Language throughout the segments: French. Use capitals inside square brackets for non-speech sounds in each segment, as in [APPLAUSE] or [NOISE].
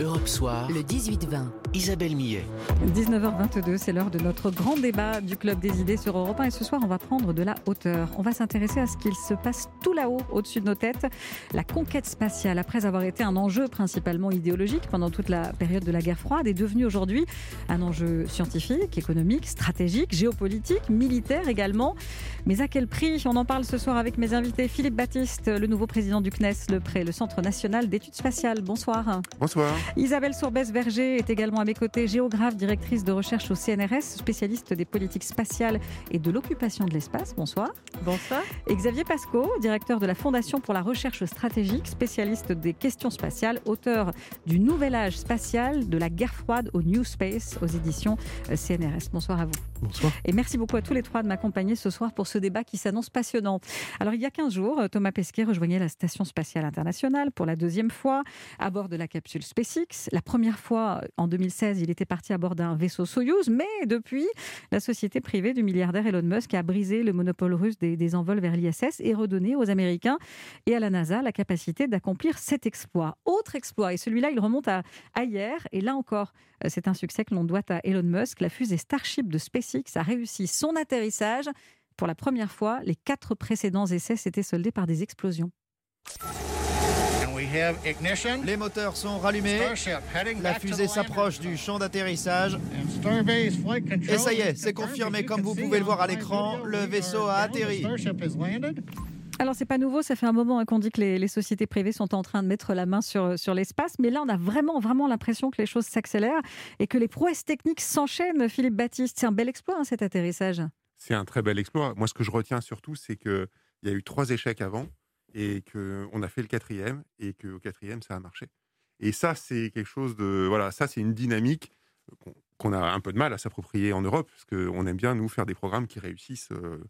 Europe Soir. Le 18-20. Isabelle Millet. 19h22, c'est l'heure de notre grand débat du Club des idées sur Europe 1. Et ce soir, on va prendre de la hauteur. On va s'intéresser à ce qu'il se passe tout là-haut, au-dessus de nos têtes. La conquête spatiale, après avoir été un enjeu principalement idéologique pendant toute la période de la guerre froide, est devenue aujourd'hui un enjeu scientifique, économique, stratégique, géopolitique, militaire également. Mais à quel prix? On en parle ce soir avec mes invités. Philippe Baptiste, le nouveau président du CNES, le le Centre national d'études spatiales. Bonsoir. Bonsoir. Isabelle Sourbès-Verger est également à mes côtés, géographe, directrice de recherche au CNRS, spécialiste des politiques spatiales et de l'occupation de l'espace. Bonsoir. Bonsoir. Et Xavier Pasco, directeur de la Fondation pour la recherche stratégique, spécialiste des questions spatiales, auteur du Nouvel Âge spatial de la guerre froide au New Space aux éditions euh, CNRS. Bonsoir à vous. Bonsoir. Et merci beaucoup à tous les trois de m'accompagner ce soir pour ce débat qui s'annonce passionnant. Alors, il y a 15 jours, Thomas Pesquet rejoignait la Station spatiale internationale pour la deuxième fois à bord de la capsule La première fois, en 2016, il était parti à bord d'un vaisseau Soyuz, mais depuis, la société privée du milliardaire Elon Musk a brisé le monopole russe des, des envols vers l'ISS et redonné aux Américains et à la NASA la capacité d'accomplir cet exploit. Autre exploit, et celui-là, il remonte à, à hier, et là encore, euh, c'est un succès que l'on doit à Elon Musk. La fusée Starship de SpaceX a réussi son atterrissage. Pour la première fois, les quatre précédents essais s'étaient soldés par des explosions. Les moteurs sont rallumés. La fusée s'approche du champ d'atterrissage. Et ça y est, c'est confirmé. Comme vous pouvez le voir à l'écran, le vaisseau a atterri. Alors, c'est pas nouveau, ça fait un moment hein, qu'on dit que les, les, sociétés privées sont en train de mettre la main sur, sur l'espace, mais là, on a vraiment, vraiment l'impression que les choses s'accélèrent et que les prouesses techniques s'enchaînent, Philippe Baptiste. C'est un bel exploit, hein, cet atterrissage. C'est un très bel exploit. Moi, ce que je retiens surtout, c'est qu'il y a eu trois échecs avant et qu'on a fait le quatrième et qu'au quatrième, ça a marché. Et ça, c'est quelque chose de. Voilà, ça, c'est une dynamique qu'on a un peu de mal à s'approprier en Europe, parce qu'on aime bien, nous, faire des programmes qui réussissent euh,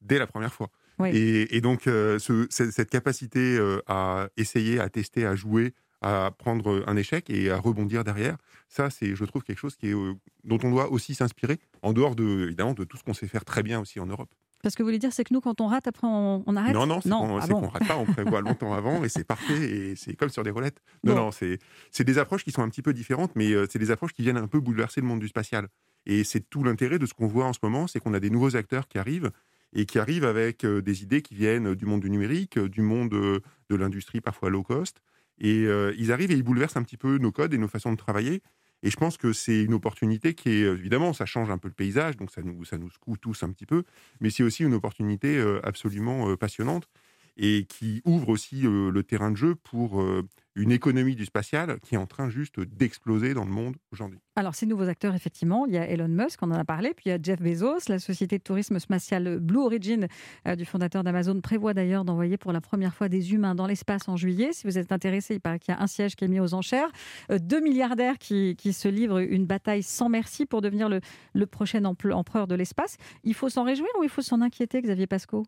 dès la première fois. Oui. Et, et, donc, euh, ce, cette capacité euh, à essayer, à tester, à jouer, à prendre un échec et à rebondir derrière, ça, c'est, je trouve, quelque chose qui est, dont on doit aussi s'inspirer, en dehors, de, évidemment, de tout ce qu'on sait faire très bien aussi en Europe. Parce que vous voulez dire, c'est que nous, quand on rate, après, on, on arrête Non, non, c'est qu'on Ah qu'on rate pas, on prévoit [LAUGHS] longtemps avant et c'est parfait et c'est comme sur des roulettes. Non, Bon. non, c'est des approches qui sont un petit peu différentes, mais euh, c'est des approches qui viennent un peu bouleverser le monde du spatial. Et c'est tout l'intérêt de ce qu'on voit en ce moment, c'est qu'on a des nouveaux acteurs qui arrivent et qui arrivent avec euh, des idées qui viennent du monde du numérique, euh, du monde euh, de l'industrie parfois low cost. Et euh, ils arrivent et ils bouleversent un petit peu nos codes et nos façons de travailler. Et je pense que c'est une opportunité qui est, évidemment, ça change un peu le paysage, donc ça nous, ça nous secoue tous un petit peu, mais c'est aussi une opportunité euh, absolument euh, passionnante et qui ouvre aussi euh, le terrain de jeu pour euh, une économie du spatial qui est en train juste d'exploser dans le monde aujourd'hui. Alors, ces nouveaux acteurs, effectivement, il y a Elon Musk, on en a parlé, puis il y a Jeff Bezos, la société de tourisme spatial Blue Origin euh, du fondateur d'Amazon prévoit d'ailleurs d'envoyer pour la première fois des humains dans l'espace en juillet. Si vous êtes intéressé, il paraît qu'il y a un siège qui est mis aux enchères. Euh, deux milliardaires qui, qui se livrent une bataille sans merci pour devenir le, le prochain empereur de l'espace. Il faut s'en réjouir ou il faut s'en inquiéter, Xavier Pasco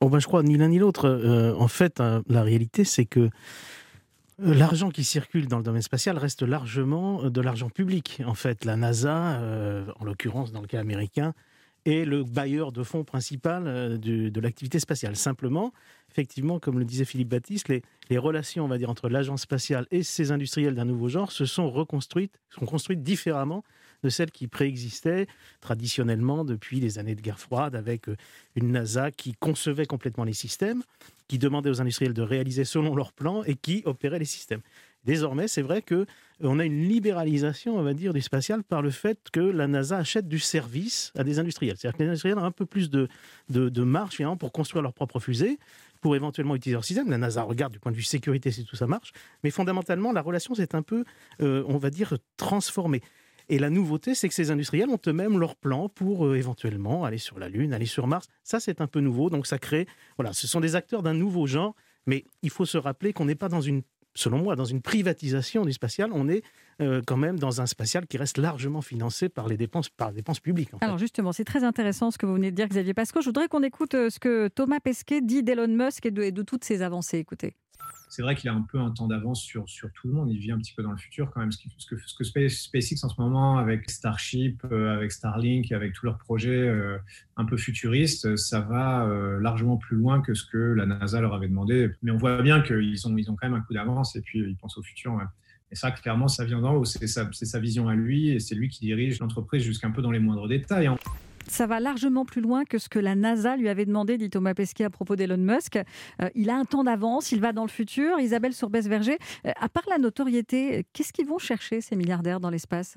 Bon, ben, je crois ni l'un ni l'autre. Euh, en fait, euh, la réalité, c'est que l'argent qui circule dans le domaine spatial reste largement euh, de l'argent public. En fait, la NASA, euh, en l'occurrence dans le cas américain, est le bailleur de fonds principal euh, de l'activité spatiale. Simplement, effectivement, comme le disait Philippe Baptiste, les, relations, entre l'agence spatiale et ces industriels d'un nouveau genre se sont reconstruites, sont construites différemment de celles qui préexistaient traditionnellement depuis les années de guerre froide, avec euh, une NASA qui concevait complètement les systèmes, qui demandait aux industriels de réaliser selon leurs plans et qui opérait les systèmes. Désormais, c'est vrai que euh, on a une libéralisation, on va dire, du spatial par le fait que la NASA achète du service à des industriels. C'est-à-dire que les industriels ont un peu plus de, de, marge finalement, pour construire leur propre fusée, pour éventuellement utiliser leur système. La NASA regarde du point de vue sécurité si tout ça marche, mais fondamentalement, la relation s'est un peu, euh, on va dire, transformée. Et la nouveauté, c'est que ces industriels ont eux-mêmes leur plan pour euh, éventuellement aller sur la Lune, aller sur Mars. Ça, c'est un peu nouveau. Donc, ça crée. Voilà, ce sont des acteurs d'un nouveau genre. Mais il faut se rappeler qu'on n'est pas dans une, selon moi, dans une privatisation du spatial. On est euh, quand même dans un spatial qui reste largement financé par les dépenses, par dépenses publiques. Alors justement, c'est très intéressant ce que vous venez de dire, Xavier Pasco. Je voudrais qu'on écoute euh, ce que Thomas Pesquet dit d'Elon Musk et de, et de toutes ses avancées. Écoutez. C'est vrai qu'il a un peu un temps d'avance sur, sur tout le monde. Il vit un petit peu dans le futur quand même. Ce, que, ce que Space- SpaceX en ce moment, avec Starship, euh, avec Starlink, avec tous leurs projets euh, un peu futuristes, ça va euh, largement plus loin que ce que la NASA leur avait demandé. Mais on voit bien qu'ils ont, ils ont quand même un coup d'avance et puis ils pensent au futur. Et ça, clairement, ça vient d'en haut. C'est sa, sa, vision à lui et c'est lui qui dirige l'entreprise jusqu'un peu dans les moindres détails. Ça va largement plus loin que ce que la NASA lui avait demandé, dit Thomas Pesquet à propos d'Elon Musk. Euh, il a un temps d'avance, il va dans le futur. Isabelle Sourbès-Verger, euh, à part la notoriété, qu'est-ce qu'ils vont chercher ces milliardaires dans l'espace?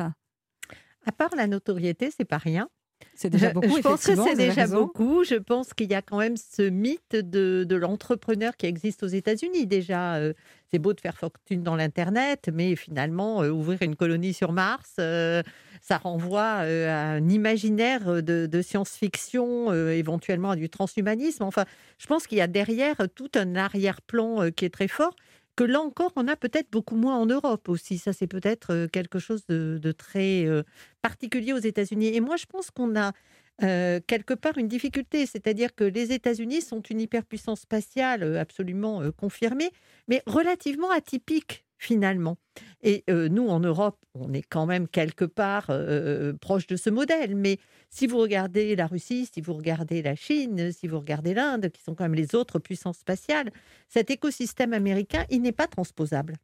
À part la notoriété, c'est pas rien. C'est déjà beaucoup. Je pense que c'est déjà beaucoup. Je pense qu'il y a quand même ce mythe de, de l'entrepreneur qui existe aux États-Unis. Déjà, euh, c'est beau de faire fortune dans l'Internet, mais finalement, euh, ouvrir une colonie sur Mars, euh, ça renvoie à un imaginaire de, de science-fiction, éventuellement à du transhumanisme. Enfin, je pense qu'il y a derrière tout un arrière-plan qui est très fort que là encore, on a peut-être beaucoup moins en Europe aussi. Ça, c'est peut-être euh, quelque chose de, très euh, particulier aux États-Unis. Et moi, je pense qu'on a euh, quelque part une difficulté, c'est-à-dire que les États-Unis sont une hyperpuissance spatiale absolument confirmée, mais relativement atypique finalement. Et nous, en Europe, on est quand même quelque part proche de ce modèle. Mais si vous regardez la Russie, si vous regardez la Chine, si vous regardez l'Inde, qui sont quand même les autres puissances spatiales, cet écosystème américain, il n'est pas transposable.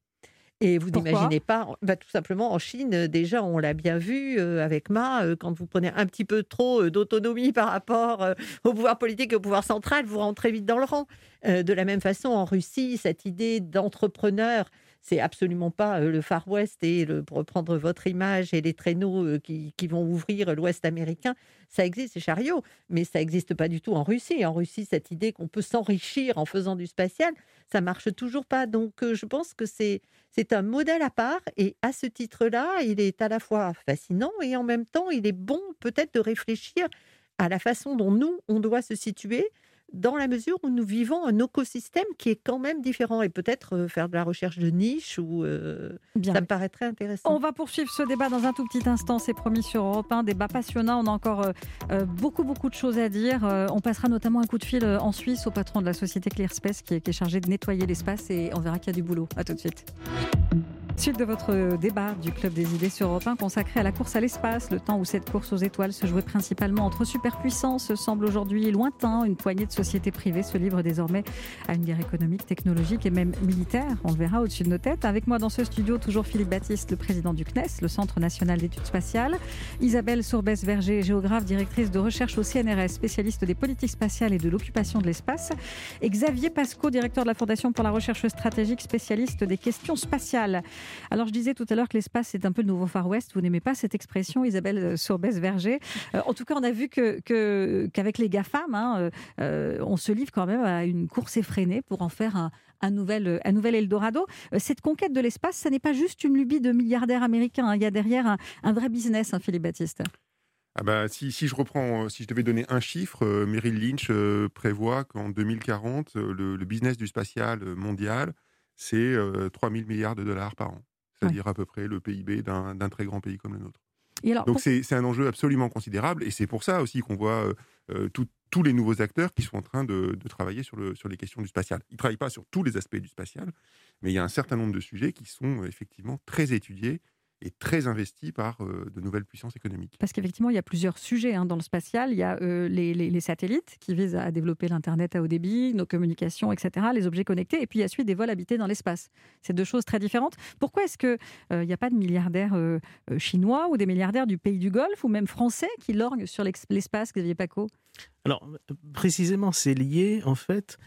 Et vous n'imaginez pas, bah, tout simplement en Chine, déjà on l'a bien vu avec Ma, quand vous prenez un petit peu trop d'autonomie par rapport au pouvoir politique et au pouvoir central, vous rentrez vite dans le rang. de la même façon, en Russie, cette idée d'entrepreneur c'est absolument pas le Far West et le, pour reprendre votre image et les traîneaux qui, vont ouvrir l'Ouest américain, ça existe, c'est chariot, mais ça n'existe pas du tout en Russie. En Russie, cette idée qu'on peut s'enrichir en faisant du spatial, ça marche toujours pas. Donc, je pense que c'est c'est un modèle à part et à ce titre-là, il est à la fois fascinant et en même temps, il est bon peut-être de réfléchir à la façon dont nous, on doit se situer dans la mesure où nous vivons un écosystème qui est quand même différent et peut-être euh, faire de la recherche de niche ou euh, ça me paraît très intéressant. On va poursuivre ce débat dans un tout petit instant, c'est promis sur Europe 1, débat passionnant, on a encore euh, beaucoup beaucoup de choses à dire. on passera notamment un coup de fil en Suisse au patron de la société ClearSpace qui est, qui est chargé de nettoyer l'espace et on verra qu'il y a du boulot. À tout de suite. Suite de votre débat du Club des idées sur Europe 1 consacré à la course à l'espace, le temps où cette course aux étoiles se jouait principalement entre superpuissances semble aujourd'hui lointain. Une poignée de sociétés privées se livrent désormais à une guerre économique, technologique et même militaire. On le verra au-dessus de nos têtes. Avec moi dans ce studio, toujours Philippe Baptiste, le président du CNES, le Centre national d'études spatiales. Isabelle Sourbès-Verger, géographe, directrice de recherche au CNRS, spécialiste des politiques spatiales et de l'occupation de l'espace. Et Xavier Pasco, directeur de la Fondation pour la recherche stratégique, spécialiste des questions spatiales. Alors, je disais tout à l'heure que l'espace, c'est un peu le nouveau Far West. Vous n'aimez pas cette expression, Isabelle euh, Sourbès-Verger. Euh, en tout cas, on a vu qu'avec les GAFAM, hein, euh, on se livre quand même à une course effrénée pour en faire un, nouvel, un nouvel Eldorado. Cette conquête de l'espace, ça n'est pas juste une lubie de milliardaires américains. Il y a derrière un, vrai business, hein, Philippe Baptiste. Ah bah, si, je reprends, si je devais donner un chiffre, Merrill Lynch prévoit qu'en 2040, le, le, business du spatial mondial c'est 3 000 milliards de dollars par an, c'est-à-dire à peu près le PIB d'un très grand pays comme le nôtre. Donc c'est un enjeu absolument considérable et c'est pour ça aussi qu'on voit tous les nouveaux acteurs qui sont en train de, travailler sur, le, sur les questions du spatial. Ils ne travaillent pas sur tous les aspects du spatial, mais il y a un certain nombre de sujets qui sont effectivement très étudiés est très investi par euh, de nouvelles puissances économiques. Parce qu'effectivement, il y a plusieurs sujets hein, dans le spatial. Il y a euh, les, satellites qui visent à développer l'Internet à haut débit, nos communications, etc., les objets connectés, et puis il y a suite des vols habités dans l'espace. C'est deux choses très différentes. Pourquoi est-ce qu'il euh, n'y a pas de milliardaires chinois ou des milliardaires du pays du Golfe, ou même français, qui lorgnent sur l'espace, Xavier Paco? Alors, précisément, c'est lié, en fait,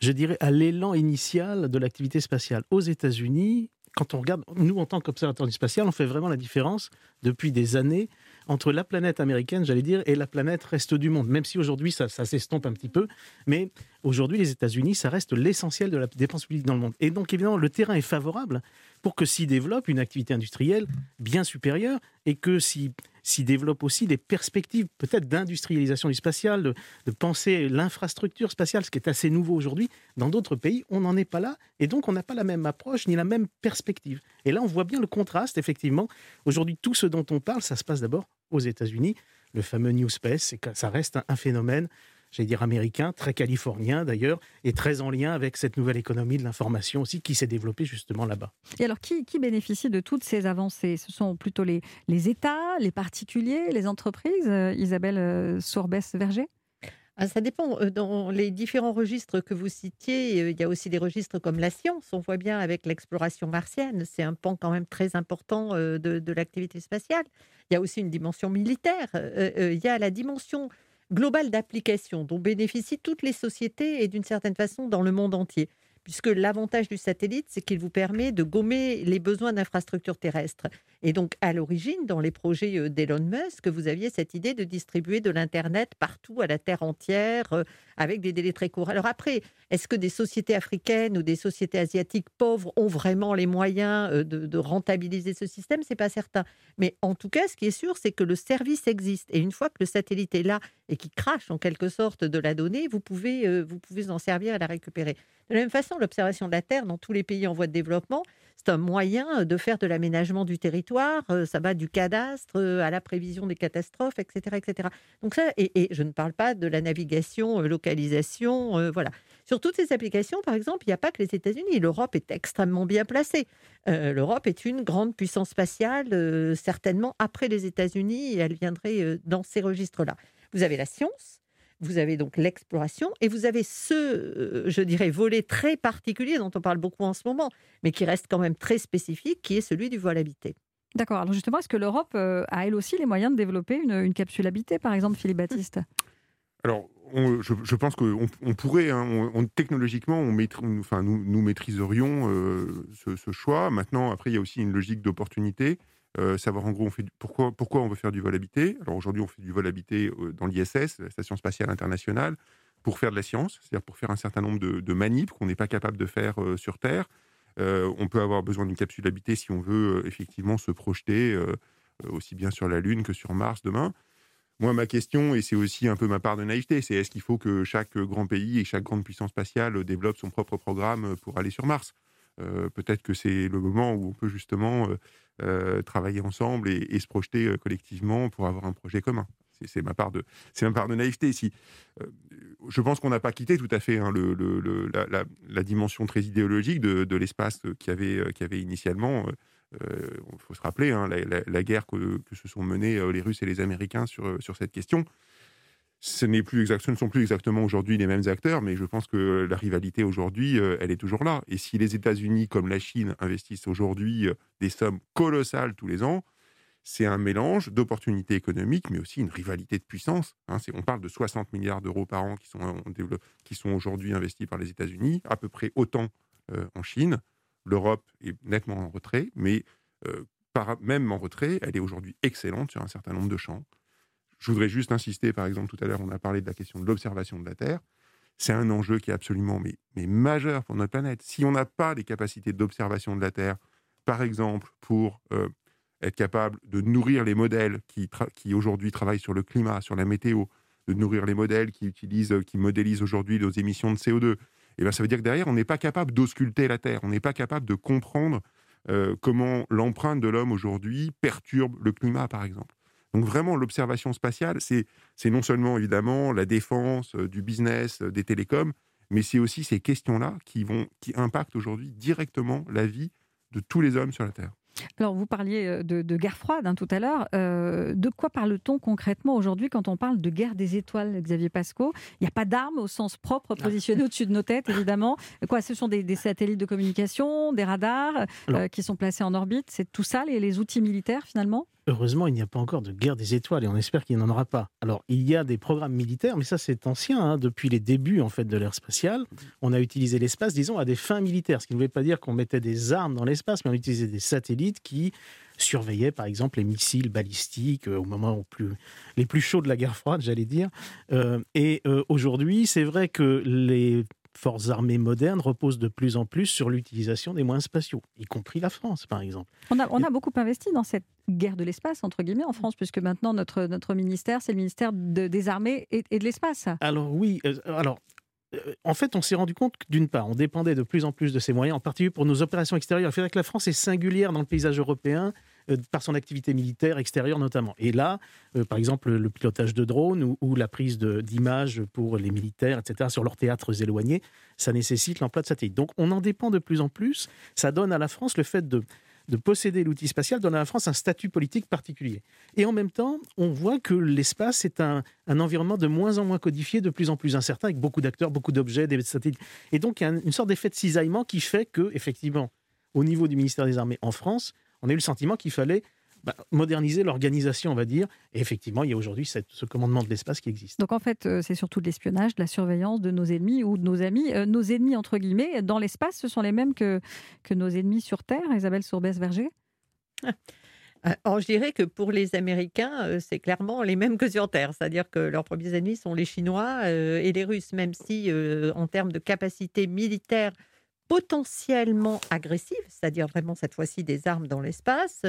je dirais, à l'élan initial de l'activité spatiale. Aux États-Unis, quand on regarde, nous en tant qu'observateurs spatial, on fait vraiment la différence depuis des années entre la planète américaine, j'allais dire, et la planète reste du monde. Même si aujourd'hui ça, ça s'estompe un petit peu, mais aujourd'hui les États-Unis, ça reste l'essentiel de la dépense publique dans le monde. Et donc évidemment, le terrain est favorable pour que s'y développe une activité industrielle bien supérieure et que s'y s'y développent aussi des perspectives peut-être d'industrialisation du spatial, de, penser l'infrastructure spatiale, ce qui est assez nouveau aujourd'hui. Dans d'autres pays, on n'en est pas là, et donc on n'a pas la même approche ni la même perspective. Et là, on voit bien le contraste, effectivement. Aujourd'hui, tout ce dont on parle, ça se passe d'abord aux États-Unis. Le fameux New Space, ça reste un phénomène j'allais dire américain, très californien d'ailleurs, et très en lien avec cette nouvelle économie de l'information aussi qui s'est développée justement là-bas. Et alors, qui, bénéficie de toutes ces avancées? Ce sont plutôt les, les États, les particuliers, les entreprises, euh, Isabelle euh, Sourbès-Verger ah, ça dépend. Euh, dans les différents registres que vous citiez, il y a aussi des registres comme la science. On voit bien avec l'exploration martienne, c'est un pan quand même très important de, l'activité spatiale. Il y a aussi une dimension militaire. Il y a la dimension globale d'application dont bénéficient toutes les sociétés et d'une certaine façon dans le monde entier puisque l'avantage du satellite, c'est qu'il vous permet de gommer les besoins d'infrastructures terrestres. Et donc, à l'origine, dans les projets euh, d'Elon Musk, vous aviez cette idée de distribuer de l'Internet partout, à la Terre entière, euh, avec des délais très courts. Alors après, est-ce que des sociétés africaines ou des sociétés asiatiques pauvres ont vraiment les moyens euh, de, rentabiliser ce système? C'est pas certain. Mais en tout cas, ce qui est sûr, c'est que le service existe. Et une fois que le satellite est là et qui crache en quelque sorte de la donnée, vous pouvez, vous pouvez en servir et la récupérer. De la même façon, l'observation de la Terre dans tous les pays en voie de développement, c'est un moyen de faire de l'aménagement du territoire. Euh, ça va du cadastre euh, à la prévision des catastrophes, etc. etc. Donc ça, et, je ne parle pas de la navigation, euh, localisation, voilà. Sur toutes ces applications, par exemple, il n'y a pas que les États-Unis. L'Europe est extrêmement bien placée. L'Europe est une grande puissance spatiale, certainement après les États-Unis, elle viendrait dans ces registres-là. Vous avez la science, vous avez donc l'exploration et vous avez ce, euh, je dirais, volet très particulier dont on parle beaucoup en ce moment, mais qui reste quand même très spécifique, qui est celui du vol habité. D'accord. Alors justement, est-ce que l'Europe euh, a elle aussi les moyens de développer une, capsule habitée, par exemple, Philippe Baptiste? Alors, je, pense qu'on on pourrait, hein, technologiquement, on enfin, nous, nous maîtriserions euh, ce, ce, choix. Maintenant, après, il y a aussi une logique d'opportunité. Savoir en gros pourquoi, pourquoi on veut faire du vol habité. Alors aujourd'hui, on fait du vol habité dans l'ISS, la Station spatiale internationale, pour faire de la science, c'est-à-dire pour faire un certain nombre de, de qu'on n'est pas capable de faire sur Terre. on peut avoir besoin d'une capsule habitée si on veut effectivement se projeter aussi bien sur la Lune que sur Mars demain. Moi, ma question, et c'est aussi un peu ma part de naïveté, c'est est-ce qu'il faut que chaque grand pays et chaque grande puissance spatiale développe son propre programme pour aller sur Mars? Peut-être que c'est le moment où on peut justement euh, travailler ensemble et, se projeter euh, collectivement pour avoir un projet commun. C'est ma part de, ma part de naïveté. Euh, je pense qu'on n'a pas quitté tout à fait hein, la, dimension très idéologique de, l'espace qui avait, qui avait initialement. Il faut se rappeler hein, la, guerre que, se sont menées les Russes et les Américains sur cette question ce, n'est plus ne sont plus exactement aujourd'hui les mêmes acteurs, mais je pense que la rivalité aujourd'hui, euh, elle est toujours là. Et si les États-Unis, comme la Chine, investissent aujourd'hui euh, des sommes colossales tous les ans, c'est un mélange d'opportunités économiques, mais aussi une rivalité de puissance. Hein. on parle de 60 milliards d'euros par an qui sont, qui sont aujourd'hui investis par les États-Unis, à peu près autant euh, en Chine. L'Europe est nettement en retrait, mais par, même en retrait, elle est aujourd'hui excellente sur un certain nombre de champs. Je voudrais juste insister, par exemple, tout à l'heure, on a parlé de la question de l'observation de la Terre. C'est un enjeu qui est absolument mais, majeur pour notre planète. Si on n'a pas les capacités d'observation de la Terre, par exemple, pour euh, être capable de nourrir les modèles qui, qui aujourd'hui travaillent sur le climat, sur la météo, de nourrir les modèles qui utilisent, qui modélisent aujourd'hui nos émissions de CO2, et eh bien ça veut dire que derrière, on n'est pas capable d'ausculter la Terre, on n'est pas capable de comprendre euh, comment l'empreinte de l'homme aujourd'hui perturbe le climat, par exemple. Donc vraiment, l'observation spatiale, c'est non seulement évidemment la défense, euh, du business, euh, des télécoms, mais c'est aussi ces questions-là qui, vont, qui impactent aujourd'hui directement la vie de tous les hommes sur la Terre. Alors, vous parliez euh, de, guerre froide hein, tout à l'heure. de quoi parle-t-on concrètement aujourd'hui quand on parle de guerre des étoiles, Xavier Pasco Il n'y a pas d'armes au sens propre positionnées au-dessus de nos têtes, évidemment. Quoi, ce sont des, satellites de communication, des radars qui sont placés en orbite? C'est tout ça, les, les outils militaires, finalement? Heureusement, il n'y a pas encore de guerre des étoiles et on espère qu'il n'y en aura pas. Alors, il y a des programmes militaires, mais ça, c'est ancien. Hein, depuis les débuts en fait de l'ère spatiale, on a utilisé l'espace, disons, à des fins militaires. Ce qui ne voulait pas dire qu'on mettait des armes dans l'espace, mais on utilisait des satellites qui surveillaient, par exemple, les missiles balistiques euh, au moment les plus chauds de la guerre froide, j'allais dire. Euh, et euh, aujourd'hui, c'est vrai que les forces armées modernes reposent de plus en plus sur l'utilisation des moyens spatiaux, y compris la France, par exemple. On a, on a beaucoup investi dans cette guerre de l'espace, entre guillemets, en France, puisque maintenant, notre, notre ministère, c'est le ministère des Armées et, de l'Espace. Alors oui, euh, alors euh, en fait, on s'est rendu compte que d'une part, on dépendait de plus en plus de ces moyens, en particulier pour nos opérations extérieures. Il vrai que la France est singulière dans le paysage européen par son activité militaire extérieure notamment. Et là, euh, par exemple, le pilotage de drones ou, la prise d'images pour les militaires, etc., sur leurs théâtres éloignés, ça nécessite l'emploi de satellites. Donc on en dépend de plus en plus. Ça donne à la France le fait de de posséder l'outil spatial donne à la France un statut politique particulier. Et en même temps, on voit que l'espace est un, environnement de moins en moins codifié, de plus en plus incertain, avec beaucoup d'acteurs, beaucoup d'objets, des satellites. Et donc, il y a une sorte d'effet de cisaillement qui fait que, effectivement, au niveau du ministère des Armées en France, on a eu le sentiment qu'il fallait bah, moderniser l'organisation, on va dire. Et effectivement, il y a aujourd'hui ce commandement de l'espace qui existe. Donc en fait, euh, c'est surtout de l'espionnage, de la surveillance de nos ennemis ou de nos amis. Euh, nos ennemis, entre guillemets, dans l'espace, ce sont les mêmes que, que nos ennemis sur Terre, Isabelle Sourbès-Verger Alors, [LAUGHS] je dirais que pour les Américains, euh, c'est clairement les mêmes que sur Terre. C'est-à-dire que leurs premiers ennemis sont les Chinois et les Russes, même si en termes de capacité militaire potentiellement agressive, c'est-à-dire vraiment cette fois-ci des armes dans l'espace,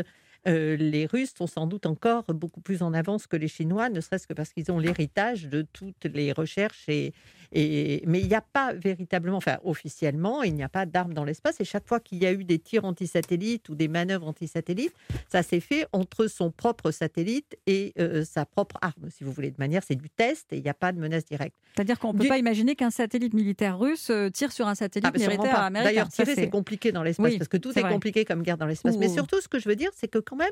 euh, les Russes sont sans doute encore beaucoup plus en avance que les Chinois, ne serait-ce que parce qu'ils ont l'héritage de toutes les recherches. Et, Mais il n'y a pas véritablement, enfin officiellement, il n'y a pas d'armes dans l'espace. Et chaque fois qu'il y a eu des tirs antisatellites ou des manœuvres antisatellites, ça s'est fait entre son propre satellite et euh, sa propre arme, si vous voulez. De manière, c'est du test et il n'y a pas de menace directe. C'est-à-dire qu'on ne peut pas imaginer qu'un satellite militaire russe euh, tire sur un satellite ah, militaire américain. D'ailleurs, tirer, c'est compliqué dans l'espace parce que tout est, compliqué comme guerre dans l'espace. Mais surtout, ce que je veux dire, c'est que quand même,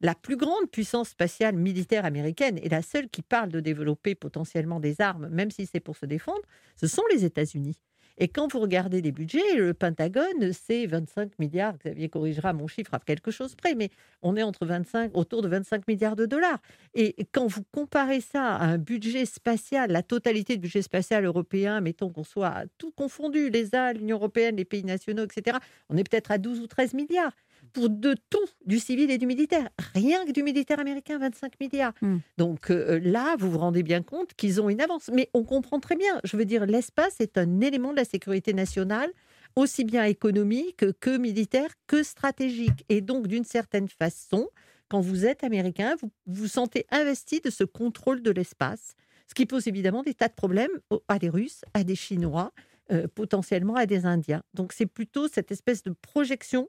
la plus grande puissance spatiale militaire américaine et la seule qui parle de développer potentiellement des armes, même si c'est pour se défendre, ce sont les États-Unis. Et quand vous regardez les budgets, le Pentagone, c'est 25 milliards. Xavier corrigera mon chiffre à quelque chose près, mais on est entre 25, autour de 25 milliards de dollars. Et quand vous comparez ça à un budget spatial, la totalité du budget spatial européen, mettons qu'on soit tout confondu, les A, l'Union européenne, les pays nationaux, etc., on est peut-être à 12 ou 13 milliards pour de tout, du civil et du militaire. Rien que du militaire américain, 25 milliards. Hmm. Donc euh, là, vous vous rendez bien compte qu'ils ont une avance. Mais on comprend très bien. Je veux dire, l'espace est un élément de la sécurité nationale, aussi bien économique que militaire que stratégique. Et donc, d'une certaine façon, quand vous êtes américain, vous vous sentez investi de ce contrôle de l'espace, ce qui pose évidemment des tas de problèmes à des Russes, à des Chinois, euh, potentiellement à des Indiens. Donc c'est plutôt cette espèce de projection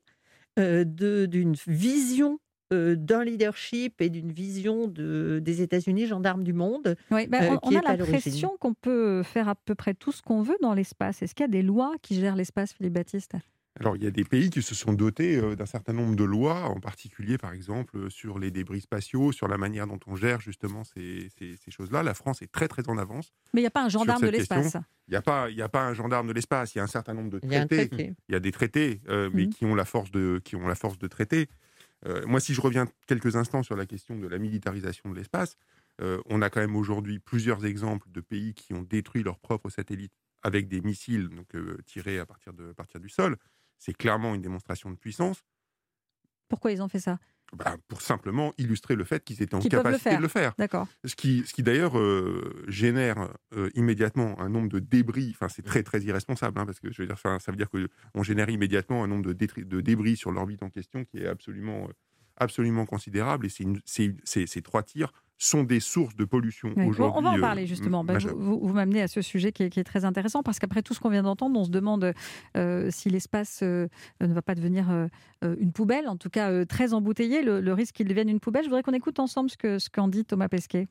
d'une vision euh, d'un leadership et d'une vision de, des États-Unis, gendarmes du monde. Oui, ben, on, a l'impression qu'on peut faire à peu près tout ce qu'on veut dans l'espace. Est-ce qu'il y a des lois qui gèrent l'espace, Philippe Baptiste? Alors, il y a des pays qui se sont dotés euh, d'un certain nombre de lois, en particulier, par exemple, sur les débris spatiaux, sur la manière dont on gère justement ces, ces, choses-là. La France est très, très en avance. Mais il n'y a pas un gendarme de l'espace. Il n'y a, pas, a pas un gendarme de l'espace. Il y a un certain nombre de traités. Il y a, des traités, euh, mais mmh. qui, ont la force de, qui ont la force de traiter. Euh, moi, si je reviens quelques instants sur la question de la militarisation de l'espace, on a quand même aujourd'hui plusieurs exemples de pays qui ont détruit leurs propres satellites avec des missiles donc, tirés à partir, de, à partir du sol c'est clairement une démonstration de puissance. Pourquoi ils ont fait ça? Bah, Pour simplement illustrer le fait qu'ils étaient en capacité de le faire. D'accord. Ce qui, ce qui d'ailleurs euh, génère euh, immédiatement un nombre de débris. Enfin, c'est très très irresponsable, hein, parce que je veux dire, ça veut dire qu'on génère immédiatement un nombre de, de débris sur l'orbite en question qui est absolument, euh, absolument considérable. Et c'est ces trois tirs sont des sources de pollution aujourd'hui. On va en parler euh, justement. Ben, vous, m'amenez à ce sujet qui est, très intéressant parce qu'après tout ce qu'on vient d'entendre, on se demande euh, si l'espace euh, ne va pas devenir une poubelle, en tout cas très embouteillé, le, risque qu'il devienne une poubelle. Je voudrais qu'on écoute ensemble ce qu'en ce qu'en dit Thomas Pesquet.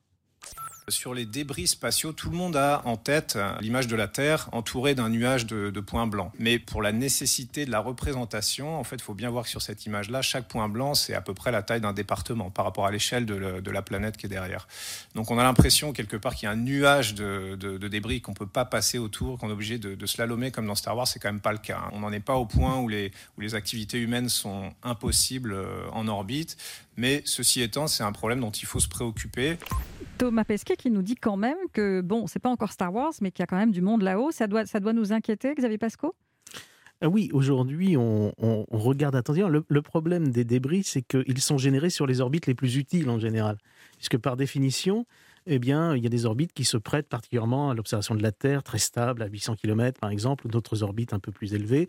Sur les débris spatiaux, tout le monde a en tête l'image de la Terre entourée d'un nuage de, points blancs. Mais pour la nécessité de la représentation, en fait, il faut bien voir que sur cette image-là, chaque point blanc, c'est à peu près la taille d'un département par rapport à l'échelle de, la planète qui est derrière. Donc on a l'impression quelque part qu'il y a un nuage de, débris qu'on ne peut pas passer autour, qu'on est obligé de, slalomer comme dans Star Wars. C'est quand même pas le cas. Hein. On n'en est pas au point où les, où les activités humaines sont impossibles euh, en orbite. Mais ceci étant, c'est un problème dont il faut se préoccuper. Thomas Pesquet qui nous dit quand même que, bon, c'est pas encore Star Wars, mais qu'il y a quand même du monde là-haut. Ça doit, ça doit nous inquiéter, Xavier Pasco ah oui, aujourd'hui, on, regarde attention. Le, le, problème des débris, c'est qu'ils sont générés sur les orbites les plus utiles en général. Puisque par définition, eh bien, il y a des orbites qui se prêtent particulièrement à l'observation de la Terre, très stable, à 800 km par exemple, ou d'autres orbites un peu plus élevées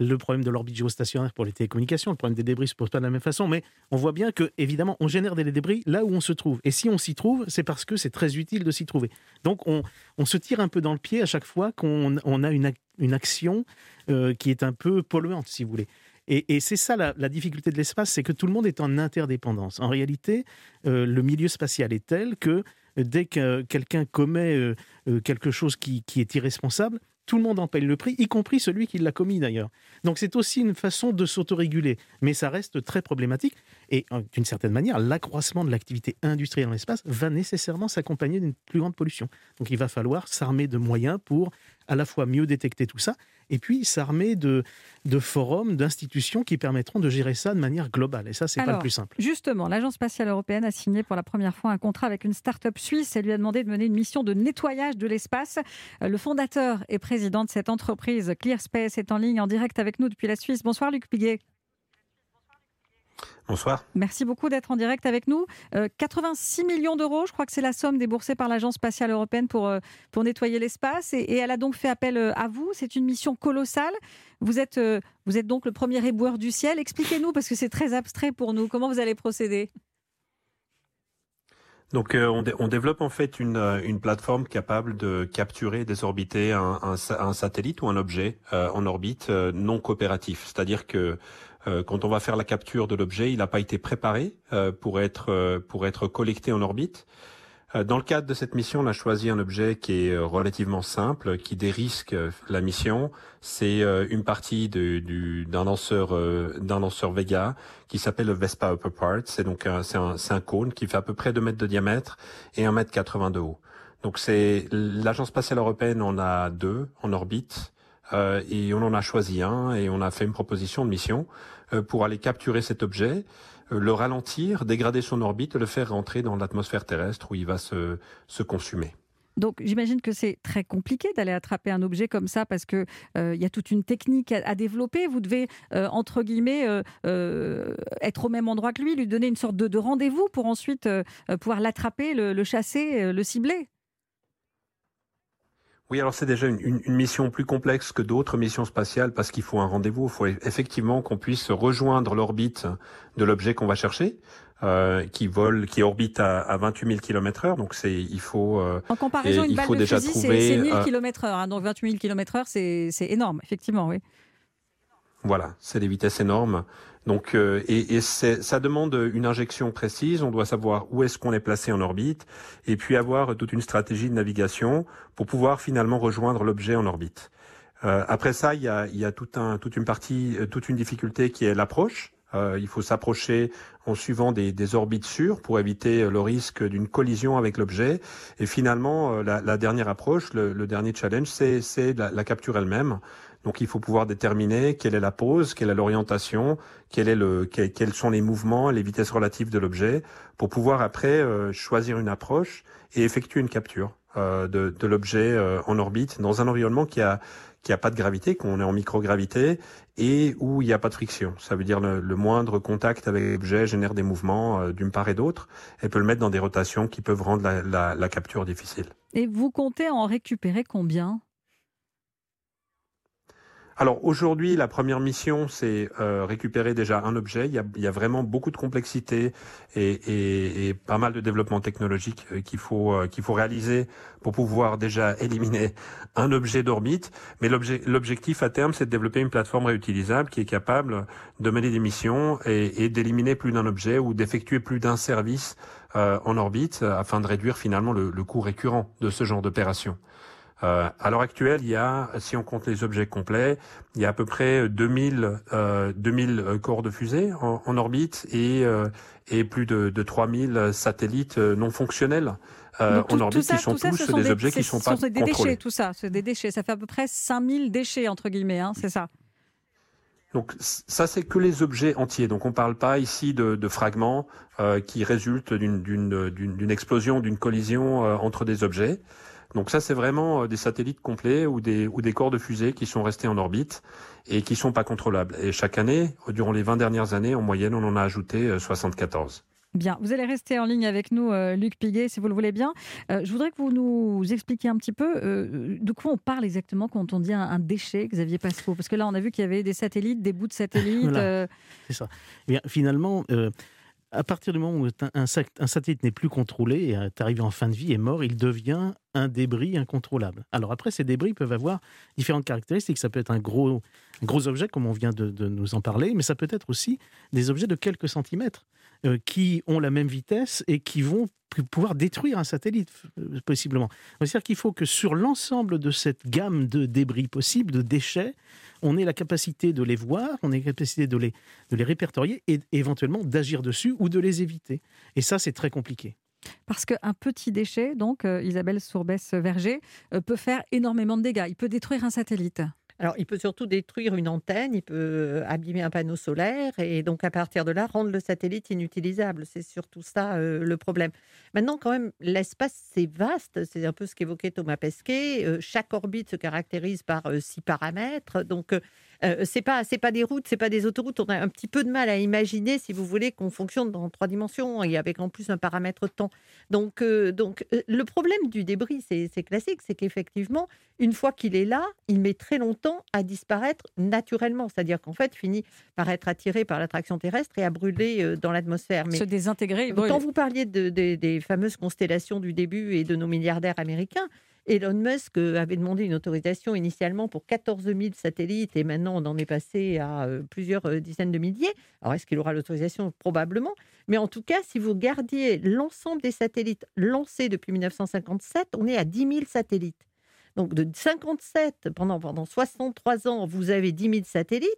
le problème de l'orbite géostationnaire pour les télécommunications, le problème des débris se pose pas de la même façon, mais on voit bien que, évidemment, on génère des débris là où on se trouve. Et si on s'y trouve, c'est parce que c'est très utile de s'y trouver. Donc, on, se tire un peu dans le pied à chaque fois qu'on a une, action euh, qui est un peu polluante, si vous voulez. Et, c'est ça la, difficulté de l'espace, c'est que tout le monde est en interdépendance. En réalité, euh, le milieu spatial est tel que dès que quelqu'un commet euh, quelque chose qui, est irresponsable, tout le monde en paye le prix, y compris celui qui l'a commis d'ailleurs. Donc c'est aussi une façon de s'autoréguler, mais ça reste très problématique. Et d'une certaine manière, l'accroissement de l'activité industrielle dans l'espace va nécessairement s'accompagner d'une plus grande pollution. Donc il va falloir s'armer de moyens pour à la fois mieux détecter tout ça, et puis s'armer de, de forums, d'institutions qui permettront de gérer ça de manière globale. Et ça, c'est pas le plus simple. Justement, l'Agence spatiale européenne a signé pour la première fois un contrat avec une start-up suisse. Elle lui a demandé de mener une mission de nettoyage de l'espace. Euh, le fondateur et président de cette entreprise, ClearSpace, est en ligne en direct avec nous depuis la Suisse. Bonsoir Luc Piguet. Bonsoir. Merci beaucoup d'être en direct avec nous. 86 euh, millions d'euros, je crois que c'est la somme déboursée par l'Agence spatiale européenne pour, euh, pour nettoyer l'espace. Et, elle a donc fait appel euh, à vous. C'est une mission colossale. Vous êtes, vous êtes donc le premier éboueur du ciel. Expliquez-nous, parce que c'est très abstrait pour nous, comment vous allez procéder? Donc on, on, développe en fait une, une, plateforme capable de capturer et désorbiter un, un, un satellite ou un objet en orbite non coopératif. C'est-à-dire que quand on va faire la capture de l'objet, il n'a pas été préparé euh, pour être euh, pour être collecté en orbite. Dans le cadre de cette mission, on a choisi un objet qui est relativement simple, qui dérisque la mission. C'est une partie d'un lanceur d'un lanceur Vega qui s'appelle le Vespa Upper Part. C'est donc un, un, un, cône qui fait à peu près 2 mètres de diamètre et 1 mètre 80 de haut. Donc c'est l'agence spatiale européenne en a deux en orbite. Euh, et on en a choisi un et on a fait une proposition de mission euh, pour aller capturer cet objet, euh, le ralentir, dégrader son orbite le faire rentrer dans l'atmosphère terrestre où il va se, se consumer. Donc j'imagine que c'est très compliqué d'aller attraper un objet comme ça parce que il y a toute une technique à, développer. Vous devez entre guillemets être au même endroit que lui, lui donner une sorte de, de rendez-vous pour ensuite pouvoir l'attraper, le, chasser, le cibler. Oui, alors c'est déjà une, une, mission plus complexe que d'autres missions spatiales parce qu'il faut un rendez-vous. Il faut effectivement qu'on puisse rejoindre l'orbite de l'objet qu'on va chercher. Euh, qui vole, qui orbite à, à 28 000 km/h. Donc c'est, il faut. Euh, en comparaison, une balle de fusil, c'est 1000 km/h. donc 28 000 km/h, c'est énorme, effectivement, oui. Voilà, c'est des vitesses énormes. Donc, euh, et, ça demande une injection précise. On doit savoir où est-ce qu'on est placé en orbite, et puis avoir toute une stratégie de navigation pour pouvoir finalement rejoindre l'objet en orbite. Euh, après ça, il y a, y a tout un, toute une partie, euh, toute une difficulté qui est l'approche. il faut s'approcher en suivant des, des, orbites sûres pour éviter le risque d'une collision avec l'objet. Et finalement, la, dernière approche, le, dernier challenge, c'est la, la capture elle-même. Donc il faut pouvoir déterminer quelle est la pose, quelle est l'orientation, quels sont les mouvements, les vitesses relatives de l'objet, pour pouvoir après euh, choisir une approche et effectuer une capture euh, de, l'objet euh, en orbite dans un environnement qui a qui a pas de gravité, qu'on est en microgravité et où il n'y a pas de friction. Ça veut dire le, le moindre contact avec l'objet génère des mouvements d'une part et d'autre et peut le mettre dans des rotations qui peuvent rendre la capture difficile. Et vous comptez en récupérer combien? Alors aujourd'hui, la première mission, c'est euh, récupérer déjà un objet. Il y, a, vraiment beaucoup de complexité et, pas mal de développement technologique euh, qu'il faut euh, qu'il faut réaliser pour pouvoir déjà [LAUGHS] éliminer un objet d'orbite. Mais l'objectif à terme, c'est de développer une plateforme réutilisable qui est capable de mener des missions et, d'éliminer plus d'un objet ou d'effectuer plus d'un service euh, en orbite afin de réduire finalement le, le coût récurrent de ce genre d'opération. Euh, à l'heure actuelle, il y a, si on compte les objets complets, il y a à peu près 2000, euh, 2000 euh, corps de fusée en, en orbite et, euh, et plus de, de 3000 satellites euh, non fonctionnels. Euh, en orbite, ça, qui sont tous des, des, objets qui ne sont pas des contrôlés. déchets, tout ça, c'est des déchets. Ça fait à peu près 5000 déchets, entre guillemets, hein, c'est ça donc ça, c'est que les objets entiers. Donc on ne parle pas ici de, de fragments euh, qui résultent d'une explosion, d'une collision euh, entre des objets. Donc ça, c'est vraiment euh, des satellites complets ou des, ou des corps de fusée qui sont restés en orbite et qui sont pas contrôlables. Et chaque année, durant les 20 dernières années, en moyenne, on en a ajouté 74. Euh, bien, vous allez rester en ligne avec nous, euh, Luc Piguet, si vous le voulez bien. je voudrais que vous nous expliquiez un petit peu de quoi on parle exactement quand on dit un, déchet, Xavier Pasco. Parce que là, on a vu qu'il y avait des satellites, des bouts de satellites. C'est ça. Eh bien, finalement, à partir du moment où un, satellite n'est plus contrôlé est arrivé en fin de vie et mort, il devient un débris incontrôlable. Alors après, ces débris peuvent avoir différentes caractéristiques. Ça peut être un gros, gros objet, comme on vient de, nous en parler, mais ça peut être aussi des objets de quelques centimètres. Qui ont la même vitesse et qui vont pouvoir détruire un satellite, possiblement. C'est-à-dire qu'il faut que sur l'ensemble de cette gamme de débris possibles, de déchets, on ait la capacité de les voir, on ait la capacité de les, de les répertorier et éventuellement d'agir dessus ou de les éviter. Et ça, c'est très compliqué. Parce qu'un petit déchet, donc euh, Isabelle Sourbès-Verger, euh, peut faire énormément de dégâts. Il peut détruire un satellite. Alors, il peut surtout détruire une antenne, il peut euh, abîmer un panneau solaire et donc à partir de là rendre le satellite inutilisable. C'est surtout ça le problème. Maintenant, quand même, l'espace c'est vaste. C'est un peu ce qu'évoquait Thomas Pesquet. chaque orbite se caractérise par six paramètres. Donc, euh, c'est pas c'est pas des routes, c'est pas des autoroutes. On a un petit peu de mal à imaginer, si vous voulez, qu'on fonctionne dans trois dimensions et avec en plus un paramètre de temps. Donc euh, donc euh, le problème du débris, c'est classique, c'est qu'effectivement, une fois qu'il est là, il met très longtemps à disparaître naturellement. C'est-à-dire qu'en fait, finit par être attiré par l'attraction terrestre et à brûler dans l'atmosphère. Mais se désintégrer. Quand vous parliez des fameuses constellations du début et de nos milliardaires américains, Elon Musk euh, avait demandé une autorisation initialement pour 14 000 satellites et maintenant on en est passé à euh, plusieurs euh, dizaines de milliers. Alors est-ce qu'il aura l'autorisation? Probablement. Mais en tout cas, si vous gardiez l'ensemble des satellites lancés depuis 1957, on est à 10 000 satellites. Donc de 57 pendant, pendant 63 ans, vous avez 10 000 satellites.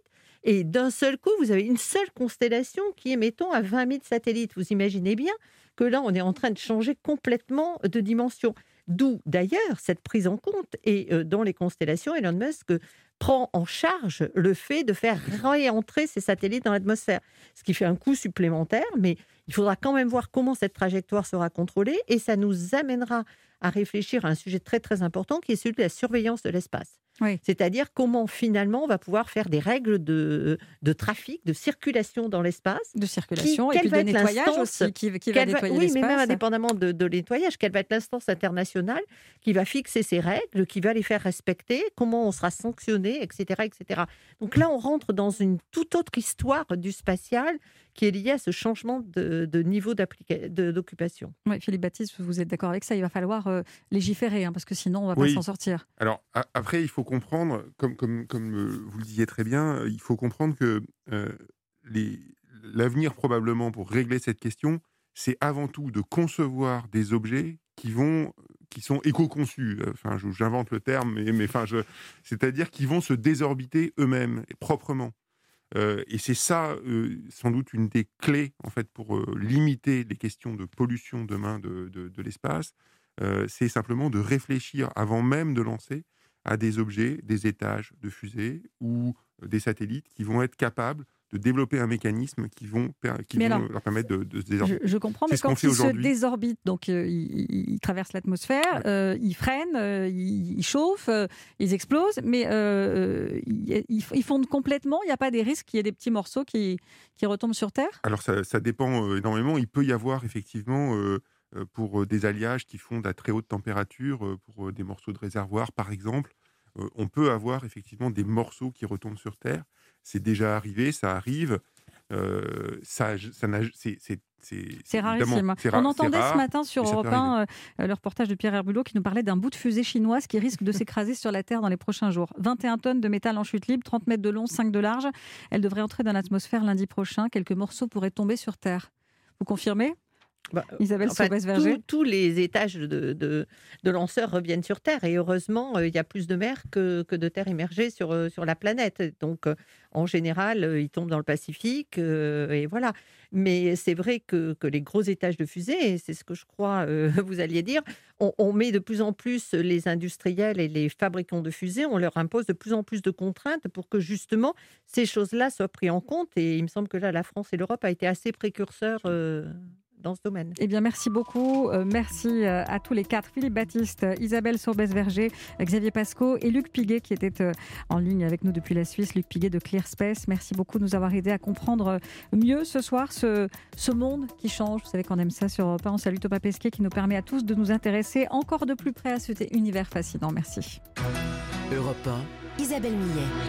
Et d'un seul coup, vous avez une seule constellation qui est, mettons, à 20 000 satellites. Vous imaginez bien que là, on est en train de changer complètement de dimension. D'où d'ailleurs cette prise en compte. Et euh, dans les constellations, Elon Musk prend en charge le fait de faire réentrer ces satellites dans l'atmosphère, ce qui fait un coût supplémentaire, mais il faudra quand même voir comment cette trajectoire sera contrôlée et ça nous amènera à réfléchir à un sujet très très important qui est celui de la surveillance de l'espace. C'est-à-dire comment finalement on va pouvoir faire des règles de, de trafic, de circulation dans l'espace. De circulation et puis de nettoyage aussi, qui, qui va nettoyer Oui, mais même indépendamment de, de nettoyage, quelle va être l'instance internationale qui va fixer ces règles, qui va les faire respecter, comment on sera sanctionné, etc. etc. Donc là, on rentre dans une toute autre histoire du spatial qui est lié à ce changement de, niveau d'occupation. Oui, Philippe Baptiste, vous êtes d'accord avec ça Il va falloir euh, légiférer, hein, parce que sinon, on ne va pas s'en sortir. Alors, après, il faut comprendre, comme, comme, comme euh, vous le disiez très bien, il faut comprendre que euh, l'avenir, probablement, pour régler cette question, c'est avant tout de concevoir des objets qui vont qui sont éco-conçus. Enfin, j'invente le terme, mais, mais enfin, c'est-à-dire qui vont se désorbiter eux-mêmes, proprement. Euh, et c'est ça, euh, sans doute, une des clés en fait pour euh, limiter les questions de pollution demain de, de l'espace. c'est simplement de réfléchir avant même de lancer à des objets, des étages de fusées ou des satellites qui vont être capables de développer un mécanisme qui vont, qui vont leur permettre de, se désorbiter. Je, comprends, mais quand ils se désorbitent, donc euh, ils, traversent l'atmosphère, euh, ils freinent, euh, ils, chauffent, ils explosent, mais ils, ils, fondent complètement. Il n'y a pas des risques qu'il y ait des petits morceaux qui, qui retombent sur Terre? Alors ça, ça, dépend énormément. Il peut y avoir effectivement pour des alliages qui fondent à très haute température, pour des morceaux de réservoir par exemple, on peut avoir effectivement des morceaux qui retombent sur Terre c'est déjà arrivé, ça arrive. Euh, ça, ça c'est rarissime. On entendait ce matin sur Europe 1 euh, le reportage de Pierre Herbulot qui nous parlait d'un bout de fusée chinoise qui risque de s'écraser sur la Terre dans les prochains jours. 21 tonnes de métal en chute libre, 30 mètres de long, 5 de large. Elle devrait entrer dans l'atmosphère lundi prochain. Quelques morceaux pourraient tomber sur Terre. Vous confirmez? Bah, Isabelle enfin, Tous les étages de, de, lanceurs reviennent sur Terre et heureusement, euh, il y a plus de mer que, que de terre immergée sur, euh, sur la planète. Donc, euh, en général, ils tombent dans le Pacifique et voilà. Mais c'est vrai que, que, les gros étages de fusée, et c'est ce que je crois [LAUGHS] vous alliez dire, on, on, met de plus en plus les industriels et les fabricants de fusées, on leur impose de plus en plus de contraintes pour que justement ces choses-là soient prises en compte. Et il me semble que là, la France et l'Europe a été assez précurseurs dans ce domaine. Eh bien, merci beaucoup. Euh, merci euh, à tous les quatre. Philippe Baptiste, Isabelle Sourbès-Verger, Xavier Pasco et Luc Piguet qui était euh, en ligne avec nous depuis la Suisse. Luc Piguet de ClearSpace. Merci beaucoup de nous avoir aidé à comprendre mieux ce soir ce, ce monde qui change. Vous savez qu'on aime ça sur Europe 1. On salue Thomas Pesquet qui nous permet à tous de nous intéresser encore de plus près à cet univers fascinant. Merci. Europe 1. Isabelle Millet.